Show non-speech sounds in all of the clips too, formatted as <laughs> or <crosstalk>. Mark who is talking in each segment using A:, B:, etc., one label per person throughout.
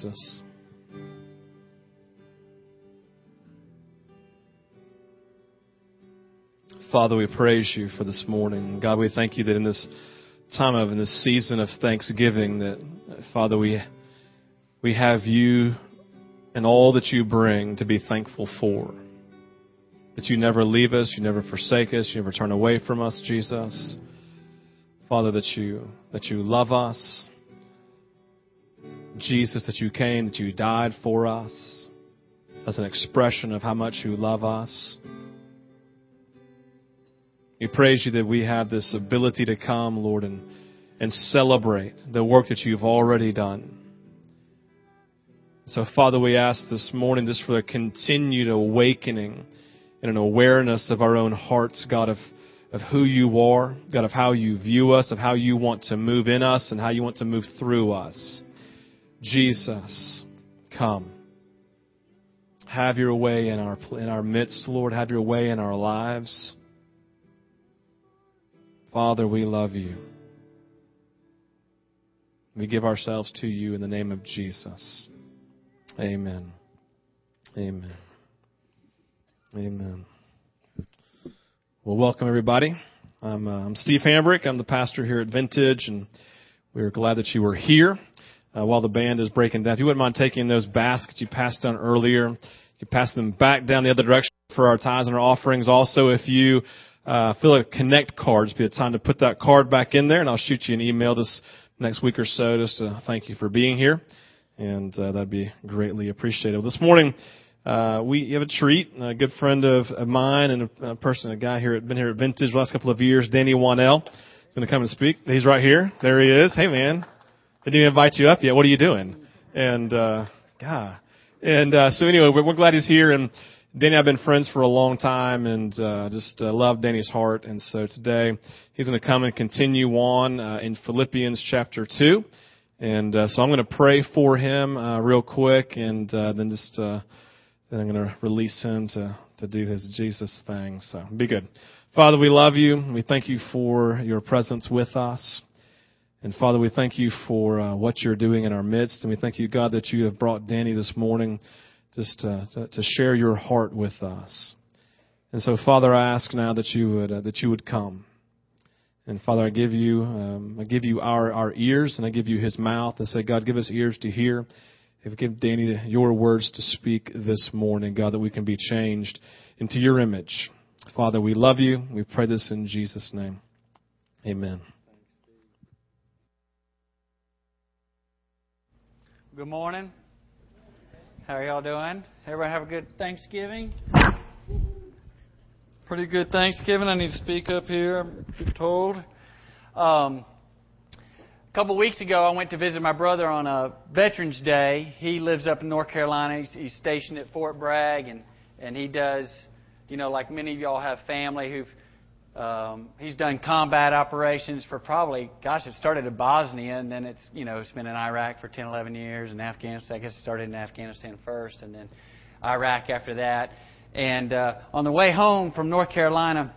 A: Jesus. Father, we praise you for this morning. God, we thank you that in this time of, in this season of Thanksgiving, that, Father, we, we have you and all that you bring to be thankful for. That you never leave us, you never forsake us, you never turn away from us, Jesus. Father, that you, that you love us. Jesus, that you came, that you died for us as an expression of how much you love us. We praise you that we have this ability to come, Lord, and, and celebrate the work that you've already done. So, Father, we ask this morning just for a continued awakening and an awareness of our own hearts, God, of, of who you are, God, of how you view us, of how you want to move in us and how you want to move through us. Jesus, come. Have your way in our, in our midst, Lord. Have your way in our lives. Father, we love you. We give ourselves to you in the name of Jesus. Amen. Amen. Amen. Well, welcome everybody. I'm, uh, I'm Steve Hambrick. I'm the pastor here at Vintage, and we're glad that you were here uh, while the band is breaking down. If you wouldn't mind taking those baskets you passed down earlier, you pass them back down the other direction for our tithes and our offerings. Also, if you uh, fill a connect card, just be the time to put that card back in there, and I'll shoot you an email this next week or so just to thank you for being here, and uh, that'd be greatly appreciated. Well, this morning. Uh, we have a treat. A good friend of, of mine and a, a person, a guy here, been here at Vintage the last couple of years, Danny Wanell, is going to come and speak. He's right here. There he is. Hey, man. They didn't invite you up yet. What are you doing? And, uh, God. And, uh, so anyway, we're, we're glad he's here and Danny I have been friends for a long time and, uh, just, uh, love Danny's heart. And so today he's going to come and continue on, uh, in Philippians chapter 2. And, uh, so I'm going to pray for him, uh, real quick and, uh, then just, uh, then I'm going to release him to, to do his Jesus thing. So be good. Father, we love you. We thank you for your presence with us. And Father, we thank you for uh, what you're doing in our midst. And we thank you, God, that you have brought Danny this morning just to, to, to share your heart with us. And so, Father, I ask now that you would, uh, that you would come. And Father, I give you, um, I give you our, our ears and I give you his mouth. and say, God, give us ears to hear. If give Danny your words to speak this morning, God, that we can be changed into your image. Father, we love you. We pray this in Jesus' name. Amen.
B: Good morning. How are y'all doing? Everybody have a good Thanksgiving? Pretty good Thanksgiving. I need to speak up here, I'm told. Um, a couple weeks ago, I went to visit my brother on a Veterans Day. He lives up in North Carolina. He's, he's stationed at Fort Bragg, and, and he does, you know, like many of y'all have family who've um, he's done combat operations for probably, gosh, it started in Bosnia, and then it's, you know, it's been in Iraq for 10, 11 years, and Afghanistan. I guess it started in Afghanistan first, and then Iraq after that. And uh, on the way home from North Carolina,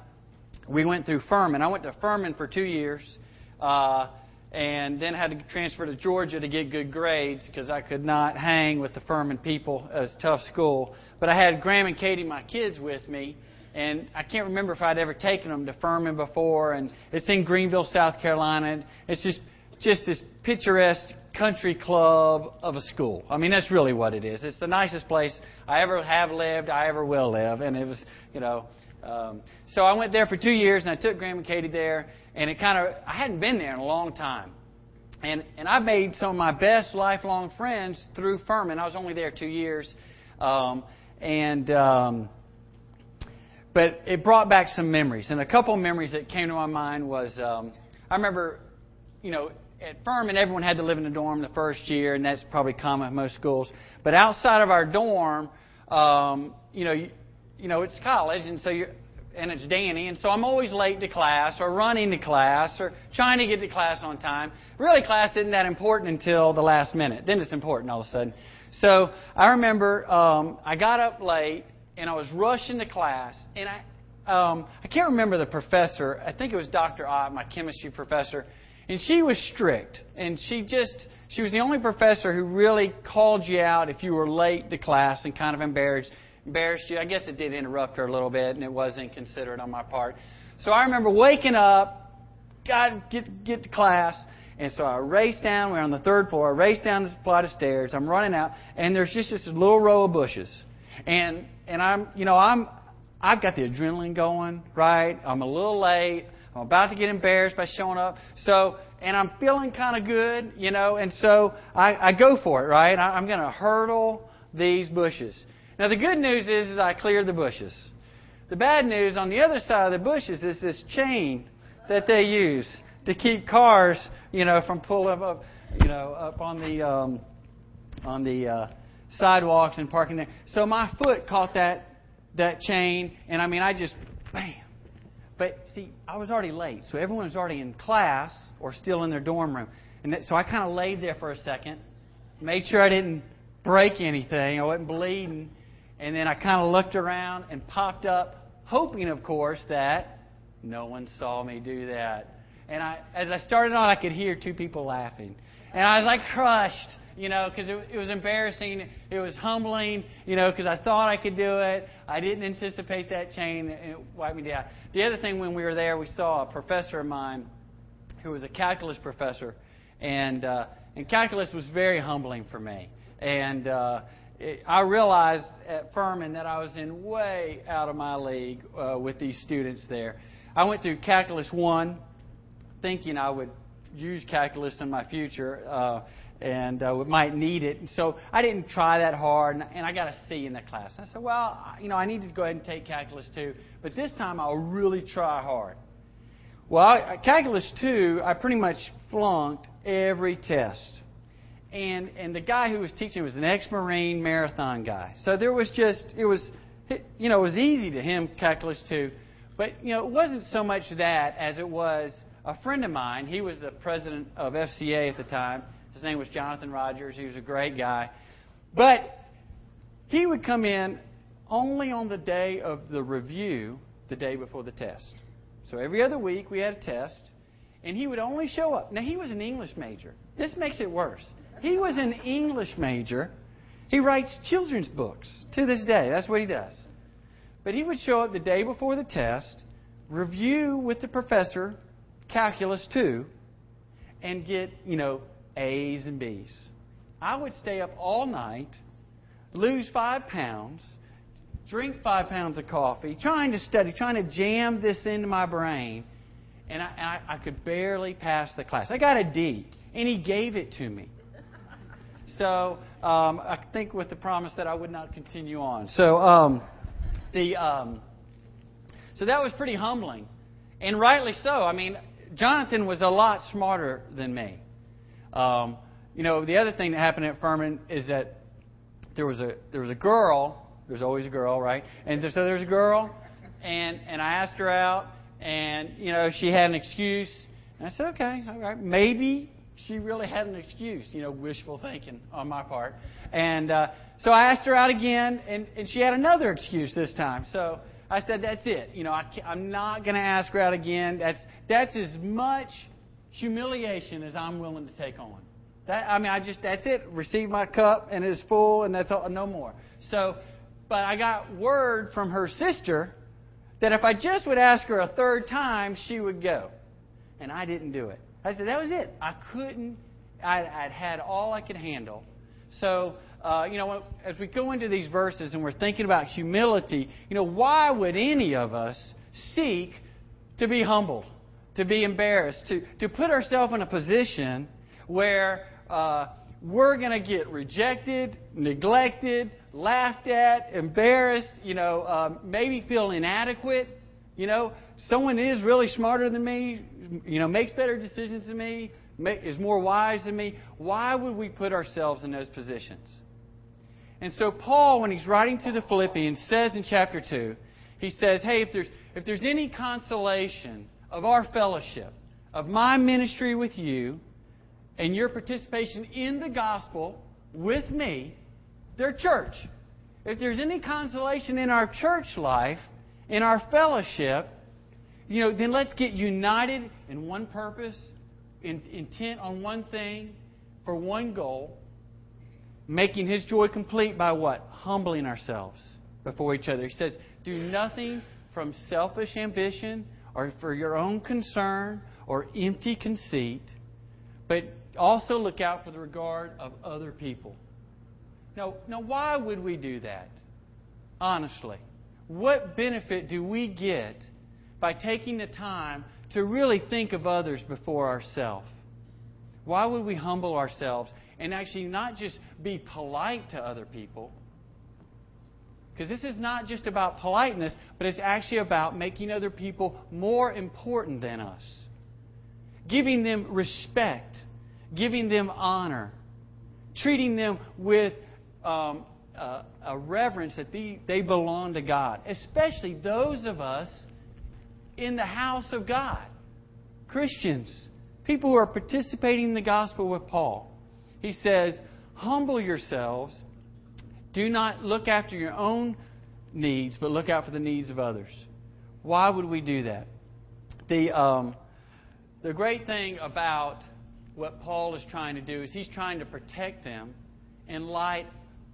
B: we went through Furman. I went to Furman for two years, uh, and then had to transfer to Georgia to get good grades because I could not hang with the Furman people. It was a tough school. But I had Graham and Katie, my kids, with me and I can't remember if I'd ever taken them to Furman before. And it's in Greenville, South Carolina. It's just just this picturesque country club of a school. I mean, that's really what it is. It's the nicest place I ever have lived, I ever will live, and it was, you know. Um, so I went there for two years, and I took Graham and Katie there, and it kind of I hadn't been there in a long time. And and I made some of my best lifelong friends through Furman. I was only there two years, um, and um, but it brought back some memories. And a couple memories that came to my mind was um, I remember, you know, at Furman, everyone had to live in a dorm the first year, and that's probably common at most schools. But outside of our dorm, um, you know, you, you know, it's college, and so you're, and it's Danny, and so I'm always late to class or running to class or trying to get to class on time. Really, class isn't that important until the last minute. Then it's important all of a sudden. So I remember um, I got up late and I was rushing to class, and I um, I can't remember the professor. I think it was Dr. Ott, my chemistry professor, And she was strict. And she just, she was the only professor who really called you out if you were late to class and kind of embarrassed, embarrassed you. I guess it did interrupt her a little bit, and it was inconsiderate on my part. So I remember waking up, got get, get to class, and so I race down. We're on the third floor. I race down the flight of stairs. I'm running out, and there's just this little row of bushes, and and I'm you know I'm I've got the adrenaline going right. I'm a little late. I'm about to get embarrassed by showing up. So and I'm feeling kind of good, you know, and so I, I go for it, right? I, I'm going to hurdle these bushes. Now the good news is, is I cleared the bushes. The bad news on the other side of the bushes is this chain that they use to keep cars, you know, from pulling up, you know, up on the um, on the uh, sidewalks and parking there. So my foot caught that that chain, and I mean, I just bam. But see, I was already late, so everyone was already in class or still in their dorm room, and that, so I kind of laid there for a second, made sure I didn't break anything, I wasn't bleeding, and then I kind of looked around and popped up, hoping, of course, that no one saw me do that. And I, as I started on, I could hear two people laughing. And I was like crushed, you know, because it, it was embarrassing. It was humbling, you know, because I thought I could do it. I didn't anticipate that chain, and it wiped me down. The other thing, when we were there, we saw a professor of mine who was a calculus professor. And, uh, and calculus was very humbling for me. And uh, I realized at Furman that I was in way out of my league uh, with these students there. I went through Calculus 1 thinking I would use calculus in my future uh, and uh, might need it. And so I didn't try that hard, and, and I got a C in that class. I said, well, you know, I need to go ahead and take calculus 2, but this time I'll really try hard. Well, I, calculus 2, I pretty much flunked every test. And, and the guy who was teaching was an ex-Marine marathon guy. So there was just, it was, you know, it was easy to him, calculus 2. But, you know, it wasn't so much that as it was a friend of mine, he was the president of FCA at the time. His name was Jonathan Rogers. He was a great guy. But he would come in only on the day of the review, the day before the test. So every other week we had a test, and he would only show up. Now, he was an English major. This makes it worse. He was an English major. He writes children's books to this day. That's what he does. But he would show up the day before the test, review with the professor calculus 2 and get, you know, A's and B's. I would stay up all night, lose five pounds, drink five pounds of coffee, trying to study, trying to jam this into my brain, and I, I, I could barely pass the class. I got a D, and he gave it to me. So um, I think with the promise that I would not continue on. So um, the um, so that was pretty humbling, and rightly so. I mean, Jonathan was a lot smarter than me. Um, you know, the other thing that happened at Furman is that there was a there was a girl. There's always a girl, right? And so there's a girl, and and I asked her out, and you know she had an excuse, and I said, okay, all right, maybe she really had an excuse. You know, wishful thinking on my part, and uh, so I asked her out again, and and she had another excuse this time. So I said, that's it. You know, I I am not going to ask her out again. That's, that's as much humiliation as I'm willing to take on. That, I mean, I just, that's it. Receive my cup and it's full and that's all, no more. So, but I got word from her sister that if I just would ask her a third time, she would go. And I didn't do it. I said, that was it. I couldn't, I'd, I'd had all I could handle. So, uh, you know, as we go into these verses and we're thinking about humility, you know, why would any of us seek to be humbled, to be embarrassed, to, to put ourselves in a position where uh, we're going to get rejected, neglected, laughed at, embarrassed, you know, um, maybe feel inadequate? You know, someone is really smarter than me, you know, makes better decisions than me, is more wise than me. Why would we put ourselves in those positions? And so Paul, when he's writing to the Philippians, says in chapter 2, he says, Hey, if there's, if there's any consolation of our fellowship, of my ministry with you, and your participation in the gospel with me, their church. If there's any consolation in our church life, in our fellowship, you know, then let's get united in one purpose, in, intent on one thing for one goal, making his joy complete by what? Humbling ourselves before each other. He says, Do nothing from selfish ambition or for your own concern or empty conceit, but also look out for the regard of other people. Now, now why would we do that? Honestly. What benefit do we get by taking the time to really think of others before ourselves? Why would we humble ourselves and actually not just be polite to other people? Because this is not just about politeness, but it's actually about making other people more important than us. Giving them respect, giving them honor, treating them with um, a, a, reverence that they, they belong to God, especially those of us in the house of God, Christians, people who are participating in the gospel with Paul. He says, Humble yourselves. Do not look after your own needs, but look out for the needs of others. Why would we do that? The, um, the great thing about what Paul is trying to do is he's trying to protect them in light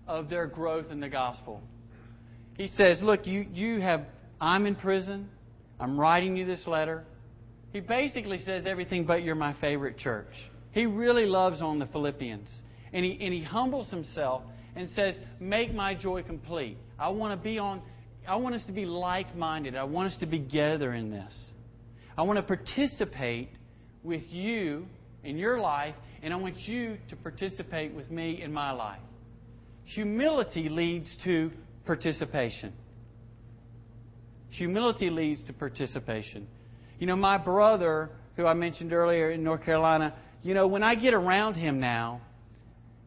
B: of their growth in the gospel. He says, Look, you, you have, I'm in prison. I'm writing you this letter. He basically says everything but you're my favorite church. He really loves on the Philippians. And he, and he humbles himself and says, Make my joy complete. I want to be on, I want us to be like minded. I want us to be together in this. I want to participate with you in your life, and I want you to participate with me in my life. Humility leads to participation. Humility leads to participation. You know, my brother, who I mentioned earlier in North Carolina, you know, when I get around him now,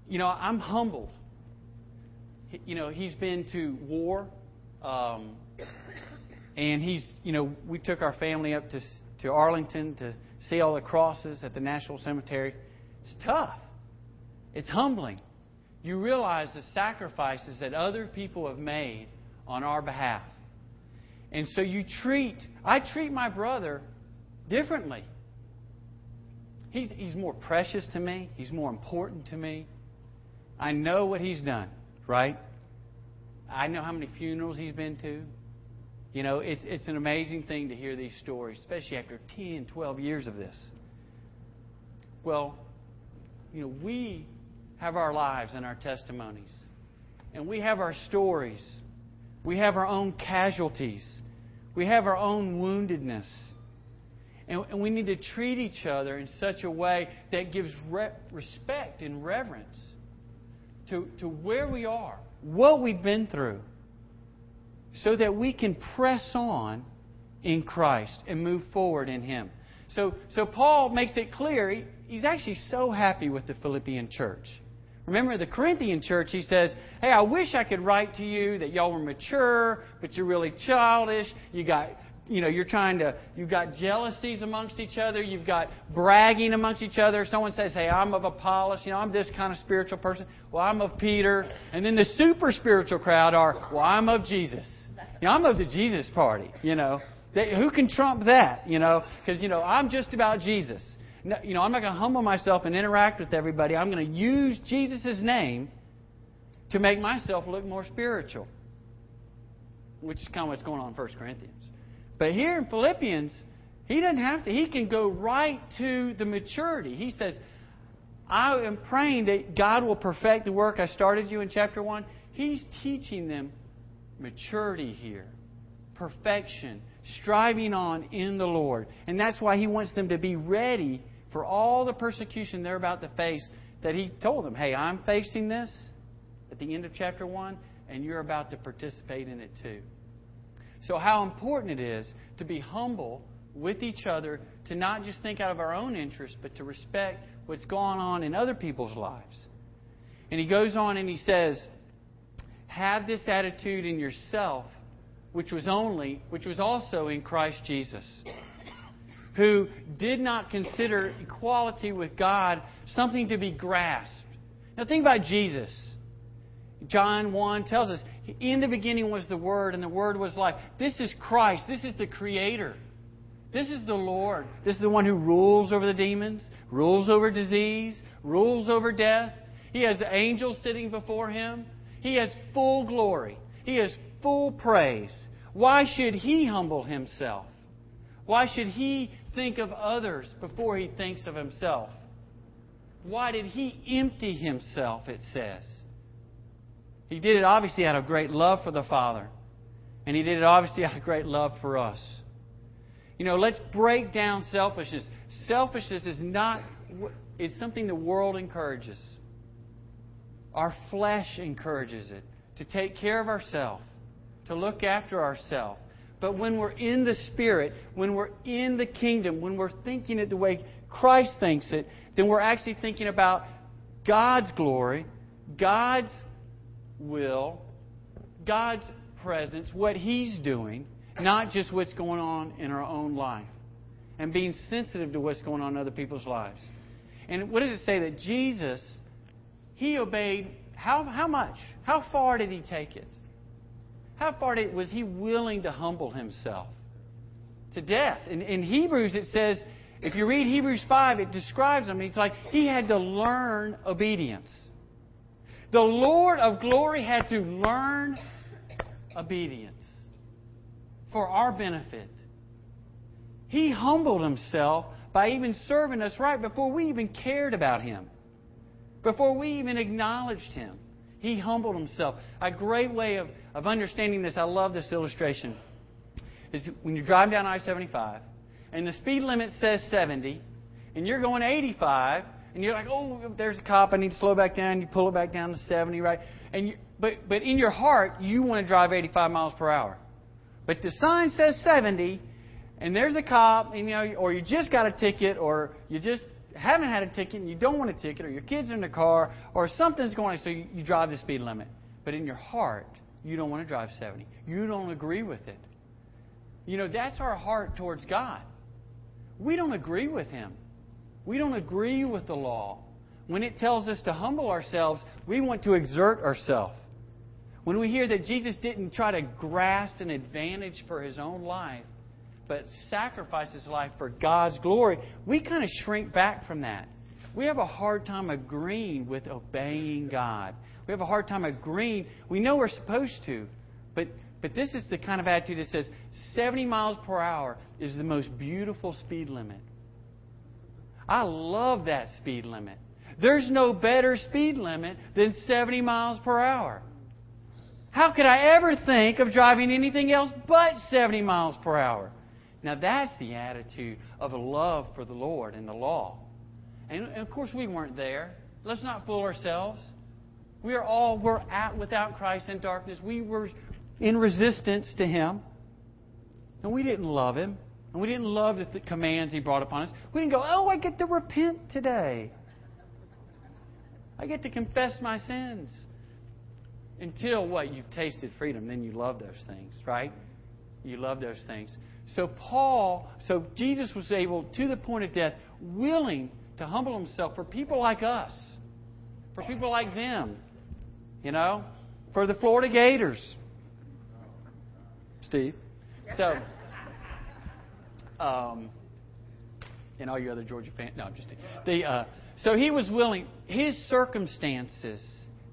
B: you know, I'm humbled. You know, he's been to war, um, and he's, you know, we took our family up to to Arlington to see all the crosses at the National Cemetery. It's tough. It's humbling. You realize the sacrifices that other people have made on our behalf. And so you treat, I treat my brother differently. He's, he's more precious to me, he's more important to me. I know what he's done, right? I know how many funerals he's been to. You know, it's, it's an amazing thing to hear these stories, especially after 10, 12 years of this. Well, you know, we have our lives and our testimonies, and we have our stories. We have our own casualties. We have our own woundedness. And, and we need to treat each other in such a way that gives re- respect and reverence to, to where we are, what we've been through so that we can press on in Christ and move forward in Him. So, so Paul makes it clear he, he's actually so happy with the Philippian church. Remember the Corinthian church, he says, Hey, I wish I could write to you that y'all were mature, but you're really childish. You got you know, you're trying to, you've got jealousies amongst each other, you've got bragging amongst each other. Someone says, hey, I'm of Apollos, you know, I'm this kind of spiritual person. Well, I'm of Peter. And then the super spiritual crowd are, well, I'm of Jesus. You know, I'm of the Jesus party, you know. They, who can trump that, you know? Because, you know, I'm just about Jesus. No, you know, I'm not going to humble myself and interact with everybody. I'm going to use Jesus' name to make myself look more spiritual, which is kind of what's going on in 1 Corinthians. But here in Philippians, he doesn't have to. He can go right to the maturity. He says, I am praying that God will perfect the work I started you in chapter 1. He's teaching them maturity here, perfection, striving on in the Lord. And that's why he wants them to be ready for all the persecution they're about to face. That he told them, hey, I'm facing this at the end of chapter 1, and you're about to participate in it too. So, how important it is to be humble with each other, to not just think out of our own interest, but to respect what's going on in other people's lives. And he goes on and he says, Have this attitude in yourself, which was only, which was also in Christ Jesus, who did not consider equality with God something to be grasped. Now think about Jesus. John 1 tells us, In the beginning was the Word, and the Word was life. This is Christ. This is the Creator. This is the Lord. This is the one who rules over the demons, rules over disease, rules over death. He has angels sitting before him. He has full glory. He has full praise. Why should he humble himself? Why should he think of others before he thinks of himself? Why did he empty himself, it says? He did it obviously out of great love for the Father. And he did it obviously <laughs> out of great love for us. You know, let's break down selfishness. Selfishness is not is something the world encourages. Our flesh encourages it to take care of ourselves, to look after ourselves. But when we're in the Spirit, when we're in the kingdom, when we're thinking it the way Christ thinks it, then we're actually thinking about God's glory, God's will, God's presence, what He's doing, not just what's going on in our own life. And being sensitive to what's going on in other people's lives. And what does it say? That Jesus, He obeyed how, how much? How far did He take it? How far did, was He willing to humble Himself? To death. In, in Hebrews, it says, if you read Hebrews 5, it describes him. He's like, he had to learn obedience. The Lord of glory had to learn obedience for our benefit. He humbled himself by even serving us right before we even cared about him, before we even acknowledged him. He humbled himself. A great way of, of understanding this, I love this illustration, is when you drive down I 75 and the speed limit says 70 and you're going 85 and you're like, oh, there's a cop, I need to slow back down. You pull it back down to 70, right? And you, but but in your heart, you want to drive 85 miles per hour. But the sign says 70, and there's a cop, and, you know, or you just got a ticket, or you just haven't had a ticket and you don't want a ticket, or your kids in the car, or something's going on, so you, you drive the speed limit. But in your heart, you don't want to drive 70. You don't agree with it. You know, that's our heart towards God. We don't agree with Him. We don't agree with the law. When it tells us to humble ourselves, we want to exert ourselves. When we hear that Jesus didn't try to grasp an advantage for his own life, but sacrificed his life for God's glory, we kind of shrink back from that. We have a hard time agreeing with obeying God. We have a hard time agreeing. We know we're supposed to, but, but this is the kind of attitude that says 70 miles per hour is the most beautiful speed limit. I love that speed limit. There's no better speed limit than 70 miles per hour. How could I ever think of driving anything else but 70 miles per hour? Now, that's the attitude of a love for the Lord and the law. And, of course, we weren't there. Let's not fool ourselves. We are all were at without Christ in darkness. We were in resistance to Him. And we didn't love Him. And we didn't love the commands He brought upon us. We didn't go, oh, I get to repent today. I get to confess my sins until what? You've tasted freedom. Then you love those things, right? You love those things. So Paul, so Jesus was able, to the point of death, willing to humble himself for people like us, for people like them, you know, for the Florida Gators. Steve. So, um, and all your other Georgia fans. No, I'm just the. Uh, so he was willing. His circumstances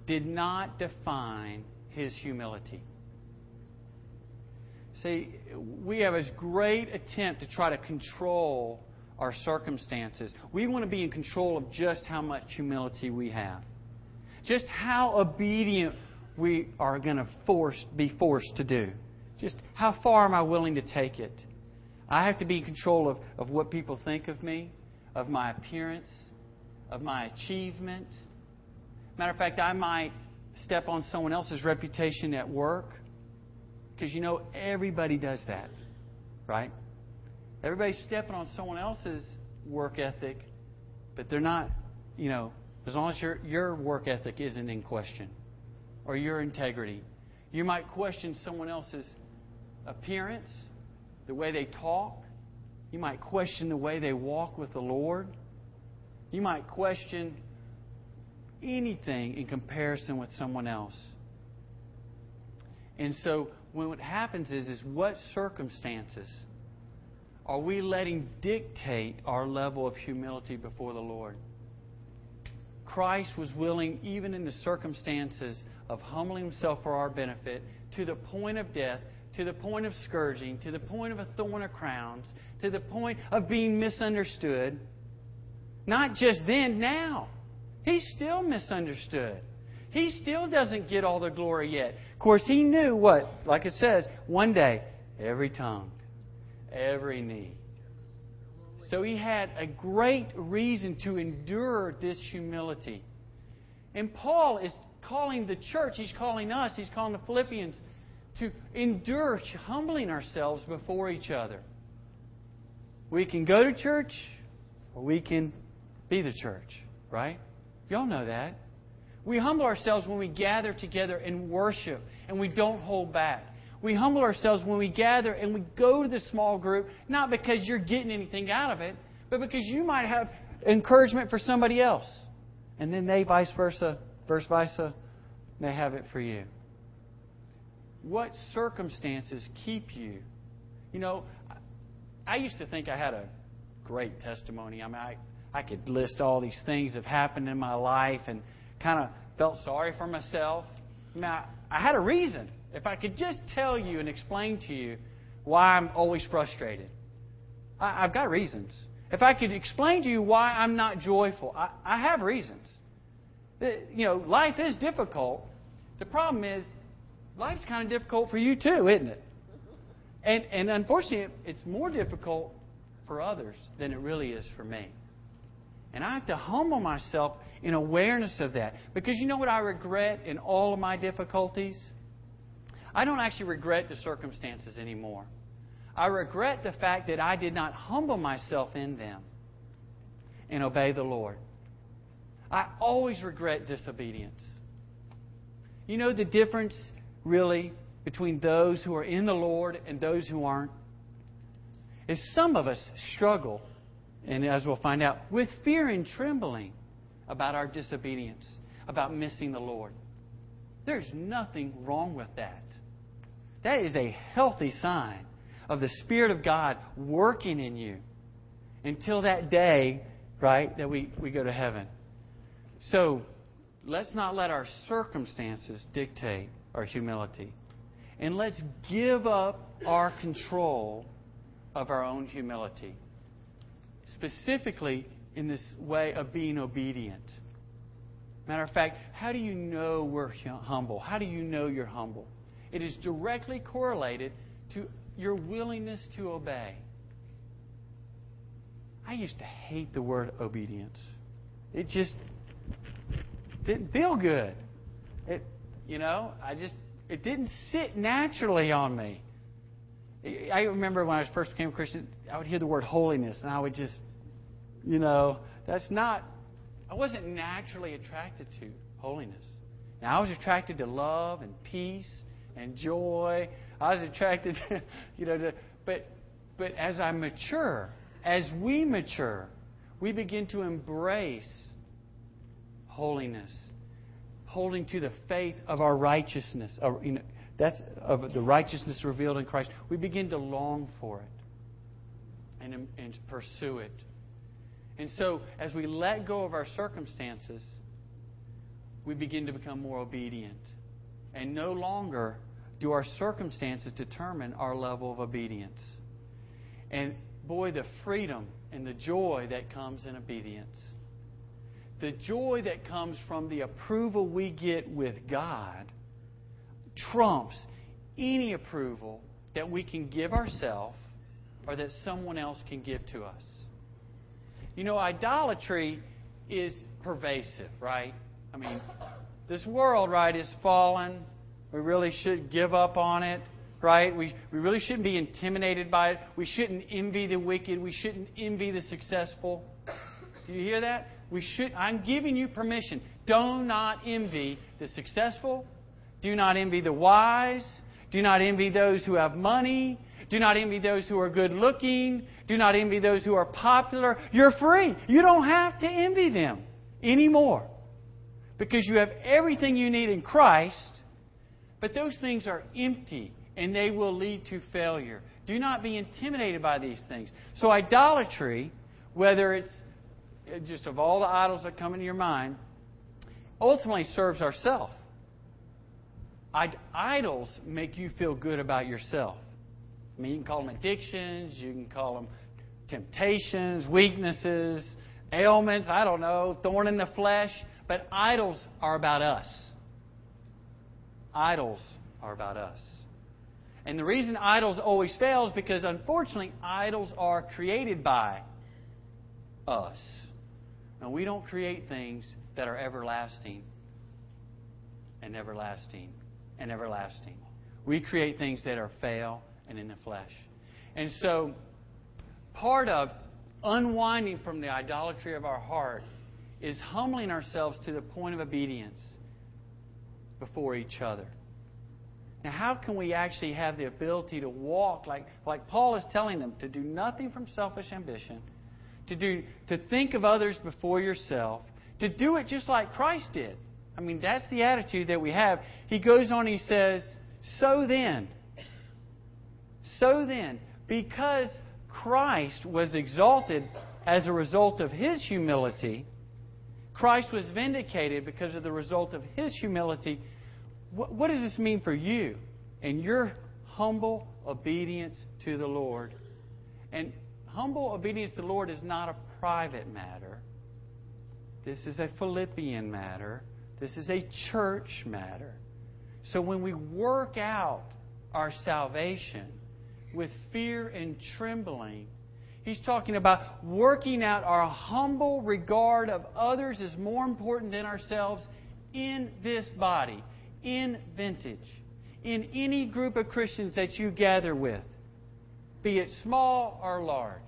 B: did not define his humility. See, we have this great attempt to try to control our circumstances. We want to be in control of just how much humility we have, just how obedient we are going to force, be forced to do. Just how far am I willing to take it? I have to be in control of, of what people think of me, of my appearance, of my achievement Matter of fact, I might step on someone else's reputation at work because you know everybody does that, right? Everybody's stepping on someone else's work ethic, but they're not, you know, as long as your, your work ethic isn't in question or your integrity. You might question someone else's appearance, the way they talk. You might question the way they walk with the Lord. You might question anything in comparison with someone else. And so when what happens is is what circumstances are we letting dictate our level of humility before the Lord? Christ was willing, even in the circumstances of humbling himself for our benefit, to the point of death, to the point of scourging, to the point of a thorn of crowns, to the point of being misunderstood. Not just then, now. He's still misunderstood. He still doesn't get all the glory yet. Of course, he knew what, like it says, one day, every tongue, every knee. So he had a great reason to endure this humility. And Paul is calling the church, he's calling us, he's calling the Philippians to endure humbling ourselves before each other. We can go to church or we can be the church, right? Y'all know that. We humble ourselves when we gather together and worship and we don't hold back. We humble ourselves when we gather and we go to the small group, not because you're getting anything out of it, but because you might have encouragement for somebody else. And then they, vice versa, verse versa, may have it for you. What circumstances keep you? You know, I used to think I had a great testimony. I mean, I, I could list all these things that have happened in my life and kind of felt sorry for myself. Now, I, had a reason. If I could just tell you and explain to you why I'm always frustrated, I, I've got reasons. If I could explain to you why I'm not joyful, I, I have reasons. You know, life is difficult. The problem is, life's kind of difficult for you too, isn't it? And, and unfortunately, it's more difficult for others than it really is for me. And I have to humble myself in awareness of that. Because you know what I regret in all of my difficulties? I don't actually regret the circumstances anymore. I regret the fact that I did not humble myself in them and obey the Lord. I always regret disobedience. You know the difference, really, between those who are in the Lord and those who aren't? Is some of us struggle, and as we'll find out, with fear and trembling about our disobedience, about missing the Lord. There's nothing wrong with that. That is a healthy sign of the Spirit of God working in you until that day, right, that we, we go to heaven. So let's not let our circumstances dictate our humility. And let's give up our control of our own humility. Specifically, in this way of being obedient. Matter of fact, how do you know we're humble? How do you know you're humble? It is directly correlated to your willingness to obey. I used to hate the word obedience. It just didn't feel good. It, you know, I just it didn't sit naturally on me. I remember when I first became a Christian, I would hear the word holiness, and I would just, you know, that's not. I wasn't naturally attracted to holiness. Now I was attracted to love and peace and joy. I was attracted, <laughs> to, you know, to, but but as I mature, as we mature, we begin to embrace holiness, holding to the faith of our righteousness. Of, you know, that's of the righteousness revealed in Christ. We begin to long for it and, and pursue it. And so, as we let go of our circumstances, we begin to become more obedient. And no longer do our circumstances determine our level of obedience. And boy, the freedom and the joy that comes in obedience. The joy that comes from the approval we get with God trumps any approval that we can give ourselves or that someone else can give to us. You know, idolatry is pervasive, right? I mean, this world, right, is fallen. We really should give up on it, right? We, we really shouldn't be intimidated by it. We shouldn't envy the wicked. We shouldn't envy the successful. Do you hear that? We should. I'm giving you permission. Do not envy the successful. Do not envy the wise. Do not envy those who have money. Do not envy those who are good looking. Do not envy those who are popular. You're free. You don't have to envy them anymore because you have everything you need in Christ but those things are empty and they will lead to failure. Do not be intimidated by these things. So, idolatry, whether it's just of all the idols that come into your mind, ultimately serves ourself. Idols make you feel good about yourself. I mean, you can call them addictions, you can call them temptations, weaknesses, ailments, I don't know, thorn in the flesh. But idols are about us. Idols are about us. And the reason idols always fail is because, unfortunately, idols are created by us. Now, we don't create things that are everlasting and everlasting and everlasting. We create things that are fail and in the flesh. And so, part of unwinding from the idolatry of our heart is humbling ourselves to the point of obedience before each other. Now, how can we actually have the ability to walk like, like Paul is telling them to do nothing from selfish ambition, to, do, to think of others before yourself, to do it just like Christ did? I mean, that's the attitude that we have. He goes on, he says, So then, so then, because Christ was exalted as a result of his humility, Christ was vindicated because of the result of his humility. What, what does this mean for you and your humble obedience to the Lord? And humble obedience to the Lord is not a private matter. This is a Philippian matter. This is a church matter. So when we work out our salvation with fear and trembling, He's talking about working out our humble regard of others as more important than ourselves in this body, in vintage, in any group of Christians that you gather with, be it small or large.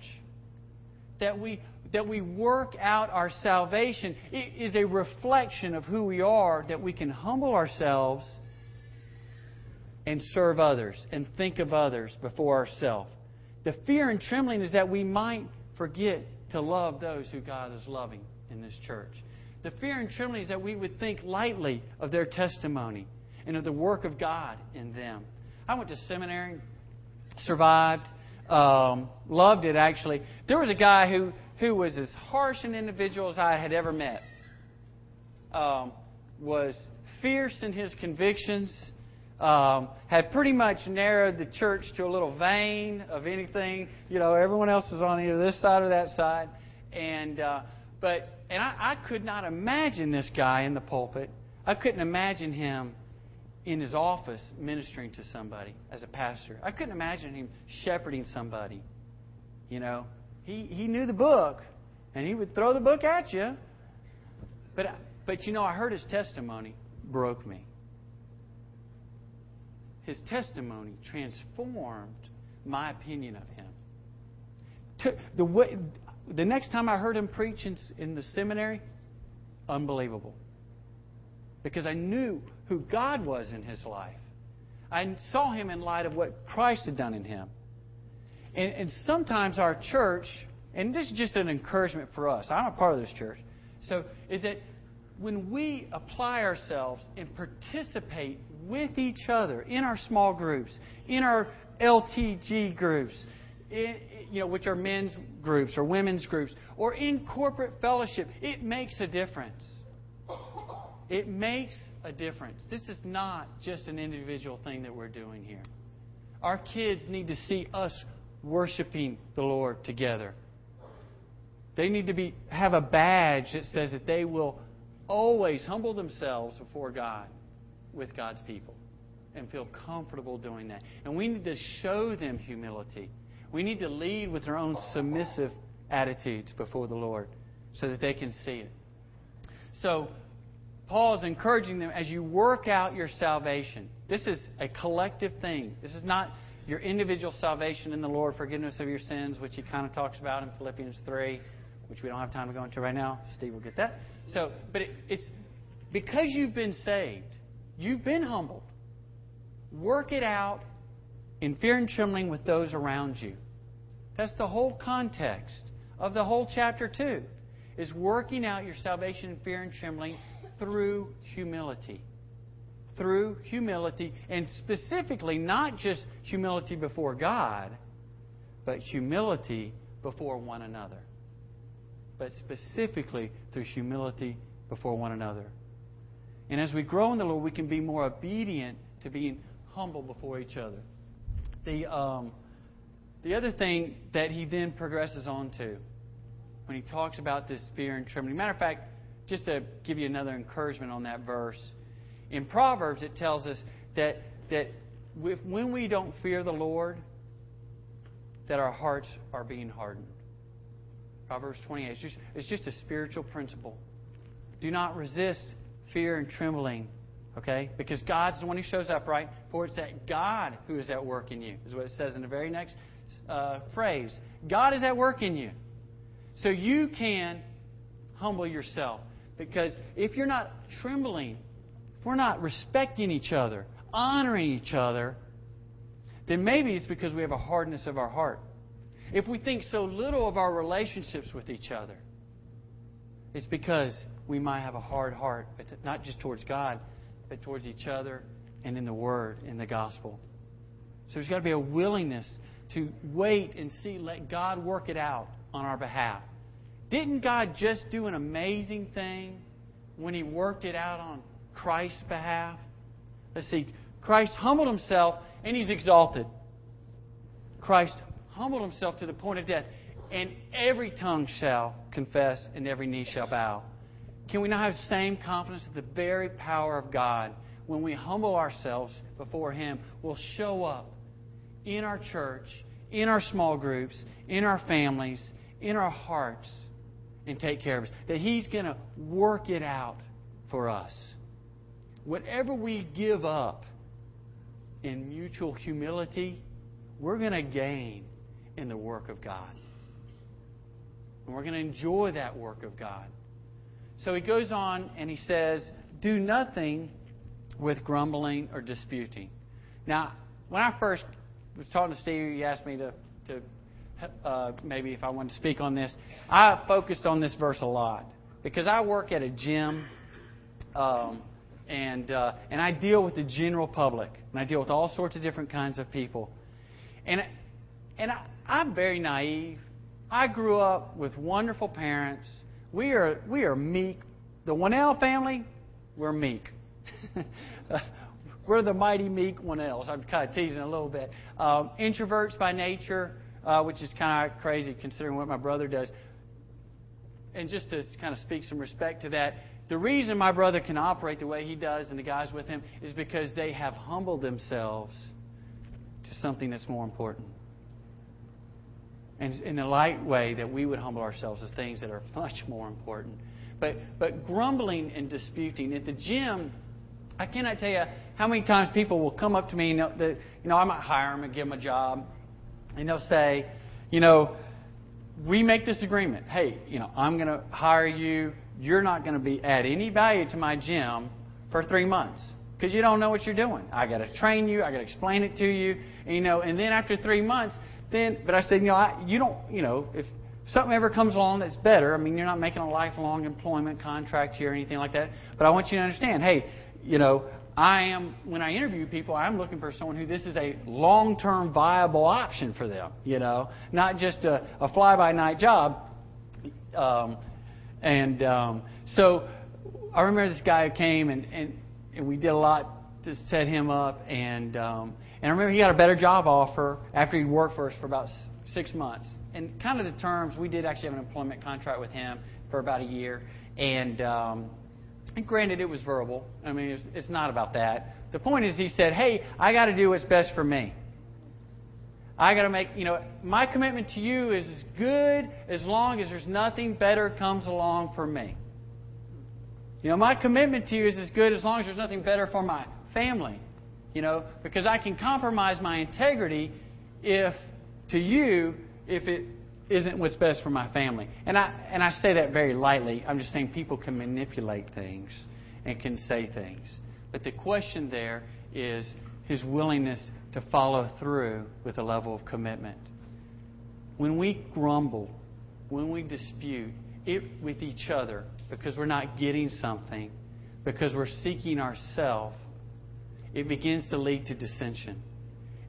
B: That we, that we work out our salvation it is a reflection of who we are, that we can humble ourselves and serve others and think of others before ourselves. The fear and trembling is that we might forget to love those who God is loving in this church. The fear and trembling is that we would think lightly of their testimony and of the work of God in them. I went to seminary, survived, um, loved it actually. There was a guy who, who was as harsh an individual as I had ever met. Um, was fierce in his convictions, um, had pretty much narrowed the church to a little vein of anything. You know, everyone else was on either this side or that side, and uh, but and I, I could not imagine this guy in the pulpit. I couldn't imagine him in his office ministering to somebody as a pastor. I couldn't imagine him shepherding somebody. You know, he he knew the book, and he would throw the book at you. But but you know, I heard his testimony broke me his testimony transformed my opinion of him. The, way, the next time I heard him preach in, in the seminary, unbelievable. Because I knew who God was in his life. I saw him in light of what Christ had done in him. And, and sometimes our church, and this is just an encouragement for us, I'm a part of this church, so is that when we apply ourselves and participate with each other in our small groups, in our LTG groups, you know, which are men's groups or women's groups, or in corporate fellowship, it makes a difference. It makes a difference. This is not just an individual thing that we're doing here. Our kids need to see us worshiping the Lord together. They need to be have a badge that says that they will always humble themselves before God with God's people and feel comfortable doing that. And we need to show them humility. We need to lead with our own submissive attitudes before the Lord so that they can see it. So, Paul is encouraging them as you work out your salvation. This is a collective thing. This is not your individual salvation in the Lord, forgiveness of your sins, which he kind of talks about in Philippians 3, which we don't have time to go into right now. Steve will get that. So, but it, it's because you've been saved, You've been humbled. Work it out in fear and trembling with those around you. That's the whole context of the whole chapter 2 is working out your salvation in fear and trembling through humility. Through humility, and specifically not just humility before God, but humility before one another. But specifically through humility before one another. And as we grow in the Lord, we can be more obedient to being humble before each other. The, um, the other thing that he then progresses on to when he talks about this fear and trembling. Matter of fact, just to give you another encouragement on that verse, in Proverbs it tells us that that when we don't fear the Lord, that our hearts are being hardened. Proverbs 28. It's just, it's just a spiritual principle. Do not resist fear and trembling, okay? Because God's the one who shows up, right? For it's that God who is at work in you, is what it says in the very next uh, phrase. God is at work in you. So you can humble yourself. Because if you're not trembling, if we're not respecting each other, honoring each other, then maybe it's because we have a hardness of our heart. If we think so little of our relationships with each other, it's because we might have a hard heart, but not just towards God, but towards each other and in the Word, in the gospel. So there's got to be a willingness to wait and see, let God work it out on our behalf. Didn't God just do an amazing thing when He worked it out on Christ's behalf? Let's see. Christ humbled Himself and He's exalted. Christ humbled Himself to the point of death, and every tongue shall confess and every knee shall bow. Can we not have the same confidence that the very power of God, when we humble ourselves before Him, will show up in our church, in our small groups, in our families, in our hearts, and take care of us? That He's going to work it out for us. Whatever we give up in mutual humility, we're going to gain in the work of God. And we're going to enjoy that work of God. So he goes on and he says, Do nothing with grumbling or disputing. Now, when I first was talking to Steve, he asked me to, to uh, maybe if I wanted to speak on this. I focused on this verse a lot because I work at a gym. Um, and uh, and I deal with the general public, and I deal with all sorts of different kinds of people, and and I, I'm very naive. I grew up with wonderful parents. We are we are meek. The Winnell family, we're meek. <laughs> we're the mighty meek Winnells. I'm kind of teasing a little bit. Um, introverts by nature, uh, which is kind of crazy considering what my brother does. And just to kind of speak some respect to that, the reason my brother can operate the way he does and the guys with him is because they have humbled themselves to something that's more important. And in a light way that we would humble ourselves to things that are <laughs> much more important. But, but grumbling and disputing at the gym, I cannot tell you how many times people will come up to me. You know, the, you know I might hire them and give them a job, and they'll say, you know, we make this agreement. Hey, you know, I'm going to hire you you're not going to be add any value to my gym for three months because you don't know what you're doing. I got to train you. I got to explain it to you. And, you know, and then after three months, then but I said, you know, I, you don't, you know, if something ever comes along that's better, I mean, you're not making a lifelong employment contract here or anything like that. But I want you to understand, hey, you know, I am when I interview people, I'm looking for someone who this is a long-term viable option for them. You know, not just a, a fly-by-night job. Um, and um, so I remember this guy who came and, and, and we did a lot to set him up. And, um, and I remember he got a better job offer after he worked for us for about six months. And kind of the terms, we did actually have an employment contract with him for about a year. And, um, and granted, it was verbal. I mean, it's, it's not about that. The point is, he said, Hey, I got to do what's best for me. I got to make, you know, my commitment to you is as good as long as there's nothing better comes along for me. You know, my commitment to you is as good as long as there's nothing better for my family. You know, because I can compromise my integrity if to you if it isn't what's best for my family. And I and I say that very lightly. I'm just saying people can manipulate things and can say things. But the question there is his willingness to follow through with a level of commitment. When we grumble, when we dispute it with each other because we're not getting something, because we're seeking ourselves, it begins to lead to dissension.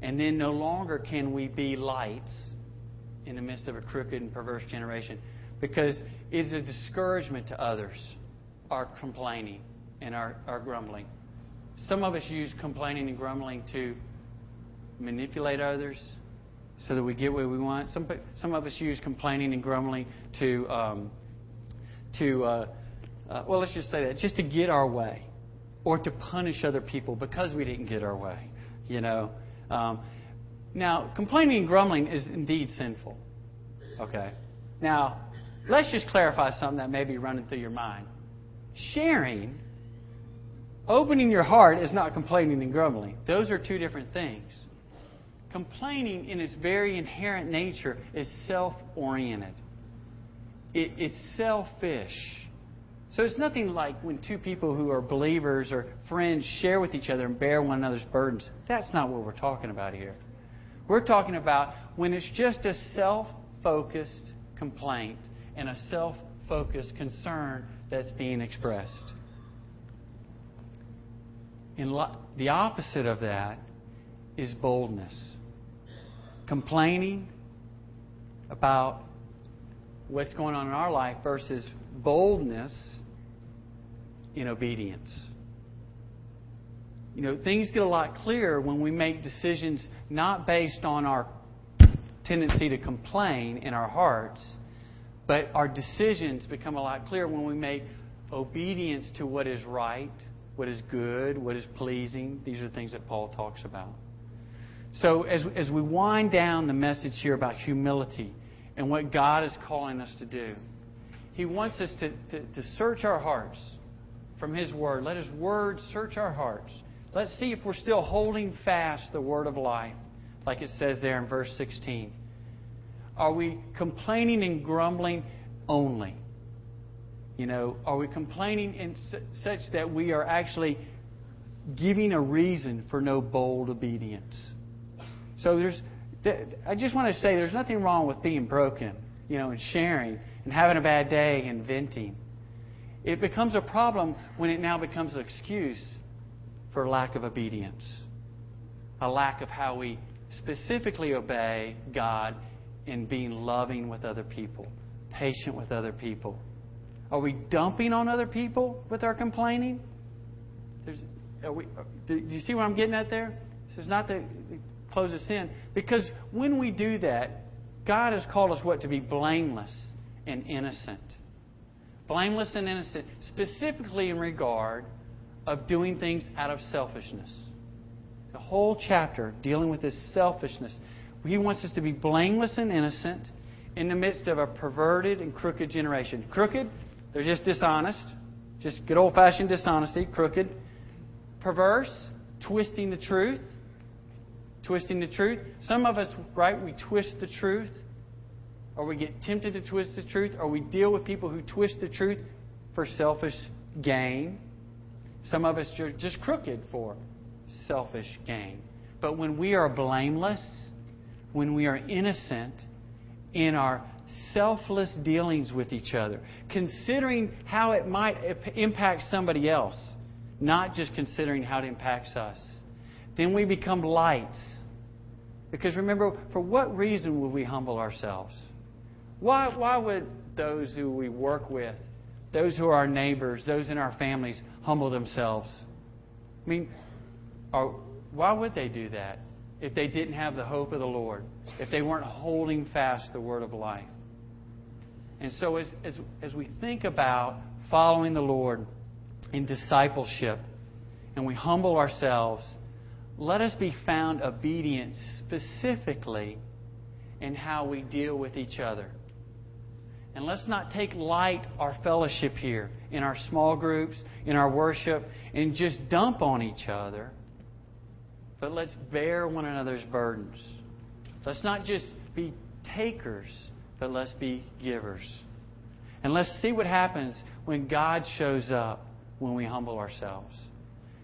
B: And then no longer can we be lights in the midst of a crooked and perverse generation because it's a discouragement to others, our complaining and our, our grumbling. Some of us use complaining and grumbling to manipulate others so that we get what we want. Some, some of us use complaining and grumbling to, um, to uh, uh, well, let's just say that, just to get our way or to punish other people because we didn't get our way. You know, um, now complaining and grumbling is indeed sinful. Okay. Now, let's just clarify something that may be running through your mind. Sharing, opening your heart, is not complaining and grumbling. Those are two different things. Complaining, in its very inherent nature, is self oriented, it, it's selfish. So it's nothing like when two people who are believers or friends share with each other and bear one another's burdens. That's not what we're talking about here. We're talking about when it's just a self focused complaint and a self focused concern that's being expressed. And lo- the opposite of that is boldness. Complaining about what's going on in our life versus boldness in obedience. You know, things get a lot clearer when we make decisions not based on our tendency to complain in our hearts, but our decisions become a lot clearer when we make obedience to what is right, what is good, what is pleasing. These are things that Paul talks about. So, as, as we wind down the message here about humility and what God is calling us to do, He wants us to, to, to search our hearts from His Word. Let His Word search our hearts. Let's see if we're still holding fast the Word of life, like it says there in verse 16. Are we complaining and grumbling only? You know, are we complaining in such that we are actually giving a reason for no bold obedience? So there's, I just want to say there's nothing wrong with being broken, you know, and sharing and having a bad day and venting. It becomes a problem when it now becomes an excuse for lack of obedience, a lack of how we specifically obey God in being loving with other people, patient with other people. Are we dumping on other people with our complaining? We, do you see what I'm getting at there? This is not to close us in. Because when we do that, God has called us what? To be blameless and innocent. Blameless and innocent, specifically in regard of doing things out of selfishness. The whole chapter dealing with this selfishness. He wants us to be blameless and innocent in the midst of a perverted and crooked generation. Crooked, they're just dishonest. Just good old fashioned dishonesty, crooked. Perverse, twisting the truth. Twisting the truth. Some of us, right, we twist the truth or we get tempted to twist the truth, or we deal with people who twist the truth for selfish gain. Some of us are just crooked for selfish gain. But when we are blameless, when we are innocent in our selfless dealings with each other, considering how it might impact somebody else, not just considering how it impacts us, then we become lights. Because remember, for what reason would we humble ourselves? Why, why would those who we work with, those who are our neighbors, those in our families, humble themselves? I mean, are, why would they do that if they didn't have the hope of the Lord, if they weren't holding fast the word of life? And so, as, as, as we think about following the Lord in discipleship and we humble ourselves, let us be found obedient specifically in how we deal with each other. And let's not take light our fellowship here in our small groups, in our worship, and just dump on each other. But let's bear one another's burdens. Let's not just be takers, but let's be givers. And let's see what happens when God shows up when we humble ourselves.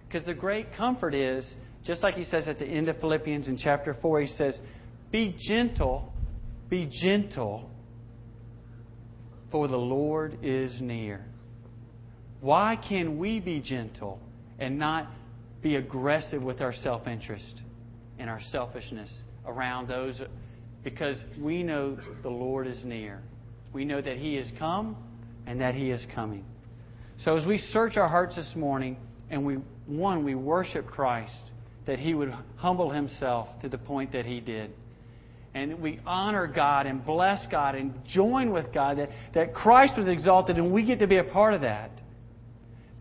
B: Because the great comfort is, just like he says at the end of Philippians in chapter 4, he says, Be gentle, be gentle for the Lord is near. Why can we be gentle and not be aggressive with our self interest and our selfishness around those because we know the Lord is near. We know that He has come and that He is coming. So as we search our hearts this morning and we, one, we worship Christ, that He would humble Himself to the point that He did. And we honor God and bless God and join with God that, that Christ was exalted and we get to be a part of that.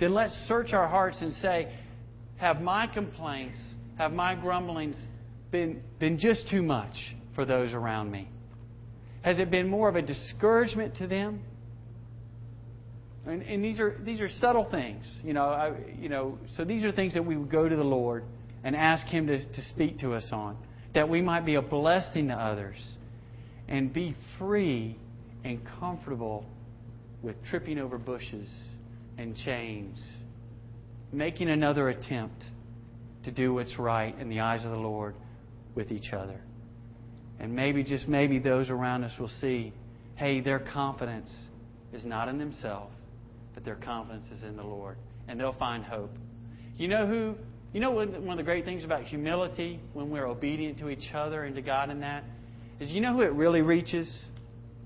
B: Then let's search our hearts and say, have my complaints, have my grumblings been, been just too much for those around me? Has it been more of a discouragement to them? And, and these are these are subtle things, you know. I, you know, so these are things that we would go to the Lord and ask Him to, to speak to us on, that we might be a blessing to others, and be free and comfortable with tripping over bushes and chains, making another attempt to do what's right in the eyes of the Lord with each other. And maybe, just maybe, those around us will see hey, their confidence is not in themselves, but their confidence is in the Lord. And they'll find hope. You know who? You know one of the great things about humility when we're obedient to each other and to God in that is you know who it really reaches?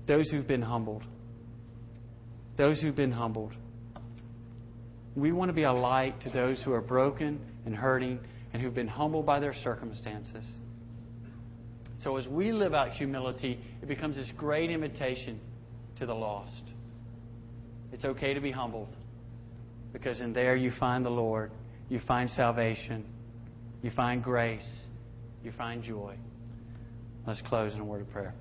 B: Those who've been humbled. Those who've been humbled. We want to be a light to those who are broken and hurting and who've been humbled by their circumstances. So as we live out humility, it becomes this great invitation to the lost. It's okay to be humbled because in there you find the Lord, you find salvation, you find grace, you find joy. Let's close in a word of prayer.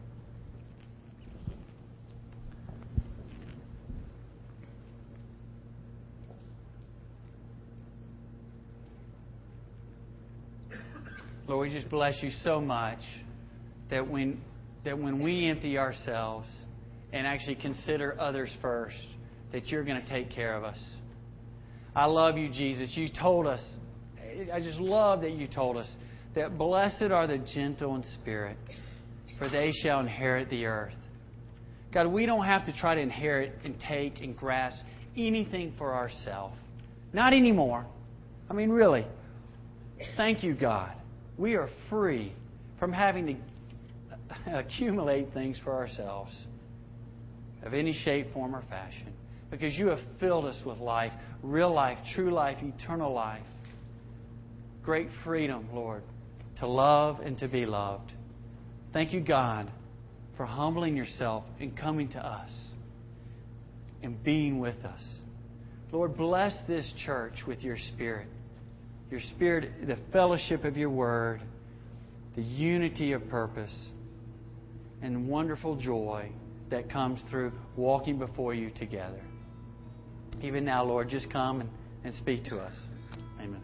B: Lord, we just bless you so much that when, that when we empty ourselves and actually consider others first, that you're going to take care of us. I love you, Jesus. You told us, I just love that you told us that blessed are the gentle in spirit, for they shall inherit the earth. God, we don't have to try to inherit and take and grasp anything for ourselves. Not anymore. I mean, really. Thank you, God. We are free from having to <laughs> accumulate things for ourselves of any shape, form, or fashion. Because you have filled us with life, real life, true life, eternal life. Great freedom, Lord, to love and to be loved. Thank you, God, for humbling yourself and coming to us and being with us. Lord, bless this church with your Spirit. Your Spirit, the fellowship of your word, the unity of purpose and wonderful joy that comes through walking before you together. Even now, Lord, just come and, and speak to us. Amen.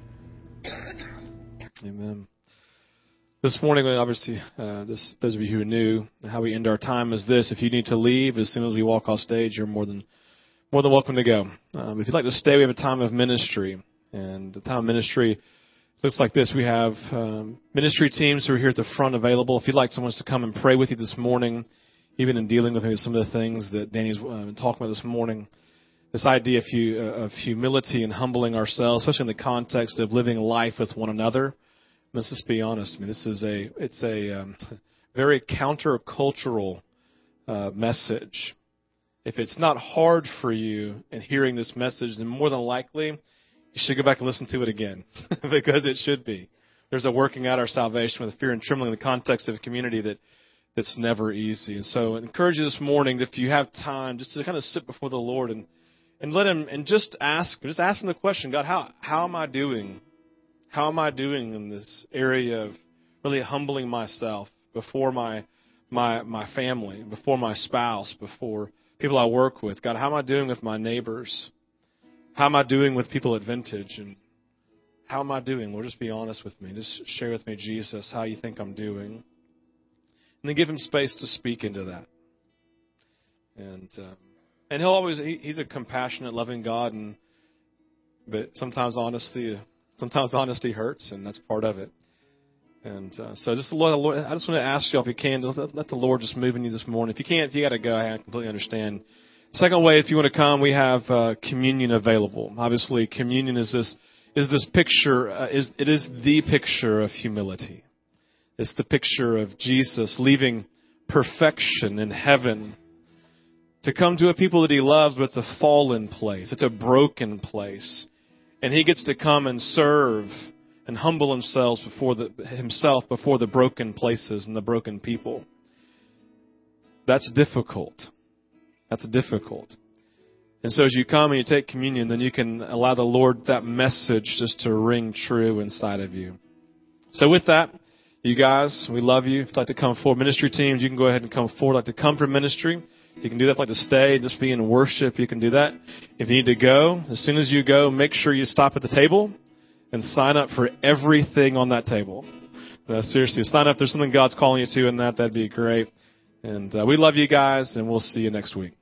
A: Amen. This morning, obviously, uh, this, those of you who are new, how we end our time is this: if you need to leave as soon as we walk off stage, you're more than more than welcome to go. Um, if you'd like to stay, we have a time of ministry, and the time of ministry looks like this. We have um, ministry teams who are here at the front available. If you'd like someone to come and pray with you this morning, even in dealing with maybe some of the things that Danny's uh, been talking about this morning, this idea of, uh, of humility and humbling ourselves, especially in the context of living life with one another. Let's just be honest. I mean, this is a it's a um, <laughs> very countercultural uh, message. If it's not hard for you in hearing this message, then more than likely you should go back and listen to it again <laughs> because it should be. There's a working out our salvation with fear and trembling in the context of a community that that's never easy. And so I encourage you this morning if you have time just to kind of sit before the Lord and and let him and just ask just ask him the question, God, how how am I doing? How am I doing in this area of really humbling myself before my my my family, before my spouse, before people I work with? God, how am I doing with my neighbors? How am I doing with people at Vintage? And how am I doing? Well, just be honest with me. Just share with me, Jesus, how you think I'm doing. And then give him space to speak into that. And um, and he'll always he, he's a compassionate, loving God, and but sometimes honesty sometimes honesty hurts, and that's part of it. And uh, so, just the Lord, I just want to ask you if you can, let, let the Lord just move in you this morning. If you can't, if you got to go, I completely understand. Second way, if you want to come, we have uh, communion available. Obviously, communion is this is this picture uh, is it is the picture of humility. It's the picture of Jesus leaving perfection in heaven. To come to a people that he loves, but it's a fallen place. It's a broken place. And he gets to come and serve and humble himself before the, himself before the broken places and the broken people. That's difficult. That's difficult. And so as you come and you take communion, then you can allow the Lord that message just to ring true inside of you. So with that, you guys, we love you. If you'd like to come forward, ministry teams, you can go ahead and come forward. You'd like to come for ministry, you can do that. Like to stay, just be in worship, you can do that. If you need to go, as soon as you go, make sure you stop at the table and sign up for everything on that table. Uh, seriously, sign up. There's something God's calling you to in that, that'd be great. And uh, we love you guys, and we'll see you next week.